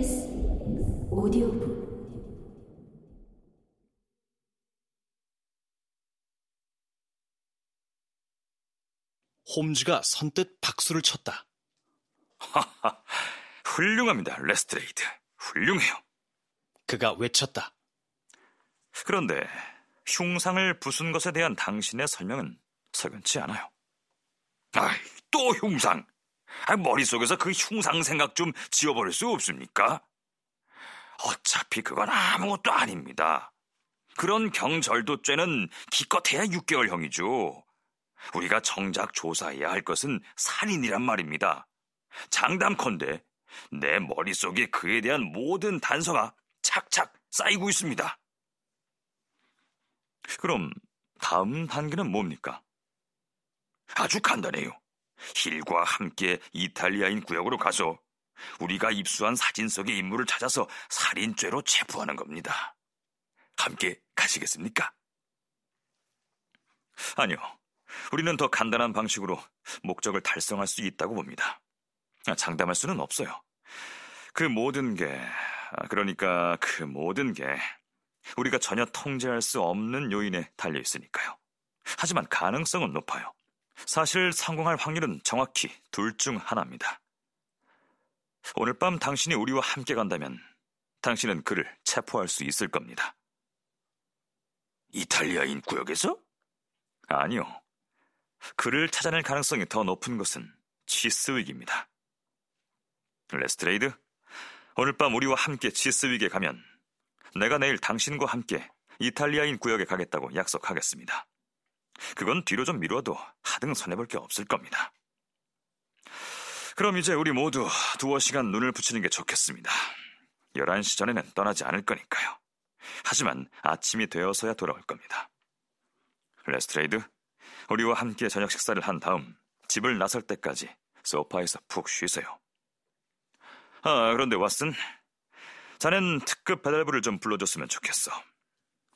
KBS 오디오북 홈즈가 선뜻 박수를 쳤다. 하하, 훌륭합니다, 레스트레이드. 훌륭해요. 그가 외쳤다. 그런데 흉상을 부순 것에 대한 당신의 설명은 석연치 않아요. 아이, 또 흉상. 아, 머릿속에서 그 흉상 생각 좀 지워버릴 수 없습니까? 어차피 그건 아무것도 아닙니다. 그런 경절도 죄는 기껏해야 6개월형이죠. 우리가 정작 조사해야 할 것은 살인이란 말입니다. 장담컨대 내 머릿속에 그에 대한 모든 단서가 착착 쌓이고 있습니다. 그럼 다음 단계는 뭡니까? 아주 간단해요. 힐과 함께 이탈리아인 구역으로 가서 우리가 입수한 사진 속의 인물을 찾아서 살인죄로 체포하는 겁니다. 함께 가시겠습니까? 아니요. 우리는 더 간단한 방식으로 목적을 달성할 수 있다고 봅니다. 아, 장담할 수는 없어요. 그 모든 게, 아, 그러니까 그 모든 게 우리가 전혀 통제할 수 없는 요인에 달려 있으니까요. 하지만 가능성은 높아요. 사실 성공할 확률은 정확히 둘 중 하나입니다. 오늘 밤 당신이 우리와 함께 간다면 당신은 그를 체포할 수 있을 겁니다. 이탈리아인 구역에서? 아니요. 그를 찾아낼 가능성이 더 높은 것은 치스윅입니다. 레스트레이드, 오늘 밤 우리와 함께 치스윅에 가면 내가 내일 당신과 함께 이탈리아인 구역에 가겠다고 약속하겠습니다. 그건 뒤로 좀 미뤄도 하등 손해볼 게 없을 겁니다. 그럼 이제 우리 모두 두어 시간 눈을 붙이는 게 좋겠습니다. 11시 전에는 떠나지 않을 거니까요. 하지만 아침이 되어서야 돌아올 겁니다. 레스트레이드, 우리와 함께 저녁 식사를 한 다음 집을 나설 때까지 소파에서 푹 쉬세요. 아, 그런데 왓슨, 자넨 특급 배달부를 좀 불러줬으면 좋겠어.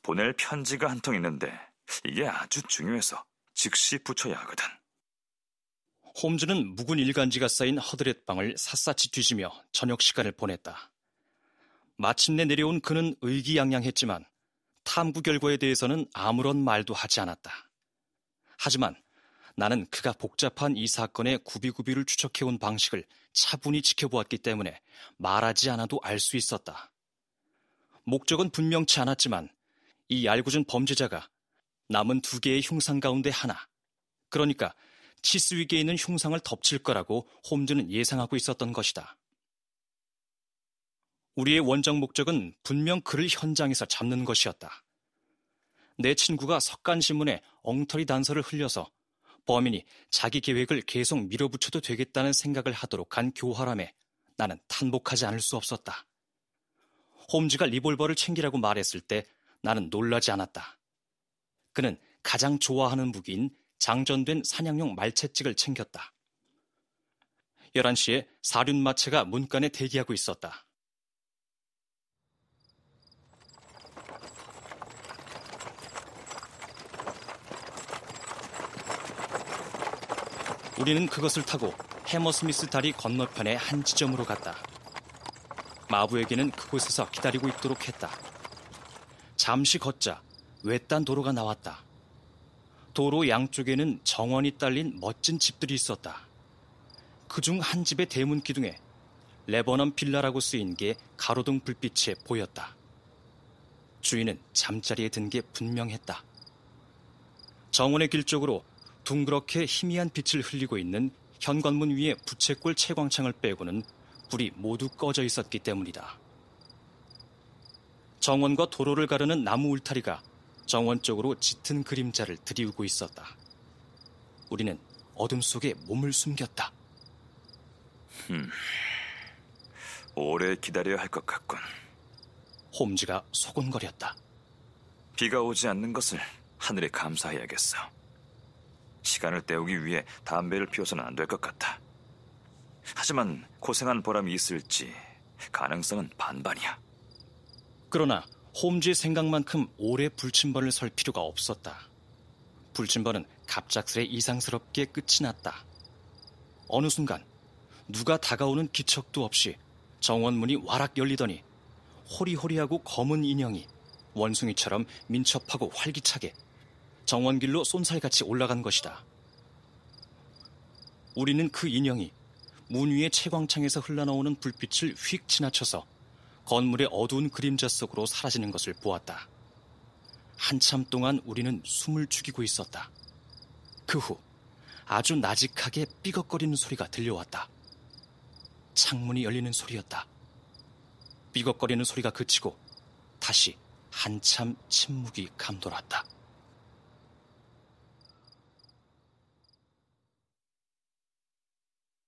보낼 편지가 한 통 있는데 이게 아주 중요해서 즉시 붙여야 하거든. 홈즈는 묵은 일간지가 쌓인 허드렛방을 샅샅이 뒤지며 저녁 시간을 보냈다. 마침내 내려온 그는 의기양양했지만 탐구 결과에 대해서는 아무런 말도 하지 않았다. 하지만 나는 그가 복잡한 이 사건의 구비구비를 추적해온 방식을 차분히 지켜보았기 때문에 말하지 않아도 알 수 있었다. 목적은 분명치 않았지만 이 알고준 범죄자가 남은 두 개의 흉상 가운데 하나, 그러니까 치스위기에 있는 흉상을 덮칠 거라고 홈즈는 예상하고 있었던 것이다. 우리의 원정 목적은 분명 그를 현장에서 잡는 것이었다. 내 친구가 석간신문에 엉터리 단서를 흘려서 범인이 자기 계획을 계속 밀어붙여도 되겠다는 생각을 하도록 한 교활함에 나는 탄복하지 않을 수 없었다. 홈즈가 리볼버를 챙기라고 말했을 때 나는 놀라지 않았다. 그는 가장 좋아하는 무기인 장전된 사냥용 말채찍을 챙겼다. 11시에 사륜마체가 문간에 대기하고 있었다. 우리는 그것을 타고 해머스미스 다리 건너편의 한 지점으로 갔다. 마부에게는 그곳에서 기다리고 있도록 했다. 잠시 걷자 외딴 도로가 나왔다. 도로 양쪽에는 정원이 딸린 멋진 집들이 있었다. 그 중 한 집의 대문 기둥에 레버넌 빌라라고 쓰인 게 가로등 불빛에 보였다. 주인은 잠자리에 든 게 분명했다. 정원의 길 쪽으로 둥그렇게 희미한 빛을 흘리고 있는 현관문 위에 부채꼴 채광창을 빼고는 불이 모두 꺼져 있었기 때문이다. 정원과 도로를 가르는 나무 울타리가 정원 쪽으로 짙은 그림자를 들이우고 있었다. 우리는 어둠 속에 몸을 숨겼다. 음, 오래 기다려야 할 것 같군. 홈즈가 소곤거렸다. 비가 오지 않는 것을 하늘에 감사해야겠어. 시간을 때우기 위해 담배를 피워서는 안 될 것 같아. 하지만 고생한 보람이 있을지 가능성은 반반이야. 그러나 홈즈의 생각만큼 오래 불침번을 설 필요가 없었다. 불침번은 갑작스레 이상스럽게 끝이 났다. 어느 순간 누가 다가오는 기척도 없이 정원문이 와락 열리더니 호리호리하고 검은 인형이 원숭이처럼 민첩하고 활기차게 정원길로 쏜살같이 올라간 것이다. 우리는 그 인형이 문 위의 채광창에서 흘러나오는 불빛을 휙 지나쳐서 건물의 어두운 그림자 속으로 사라지는 것을 보았다. 한참 동안 우리는 숨을 죽이고 있었다. 그 후 아주 나직하게 삐걱거리는 소리가 들려왔다. 창문이 열리는 소리였다. 삐걱거리는 소리가 그치고 다시 한참 침묵이 감돌았다.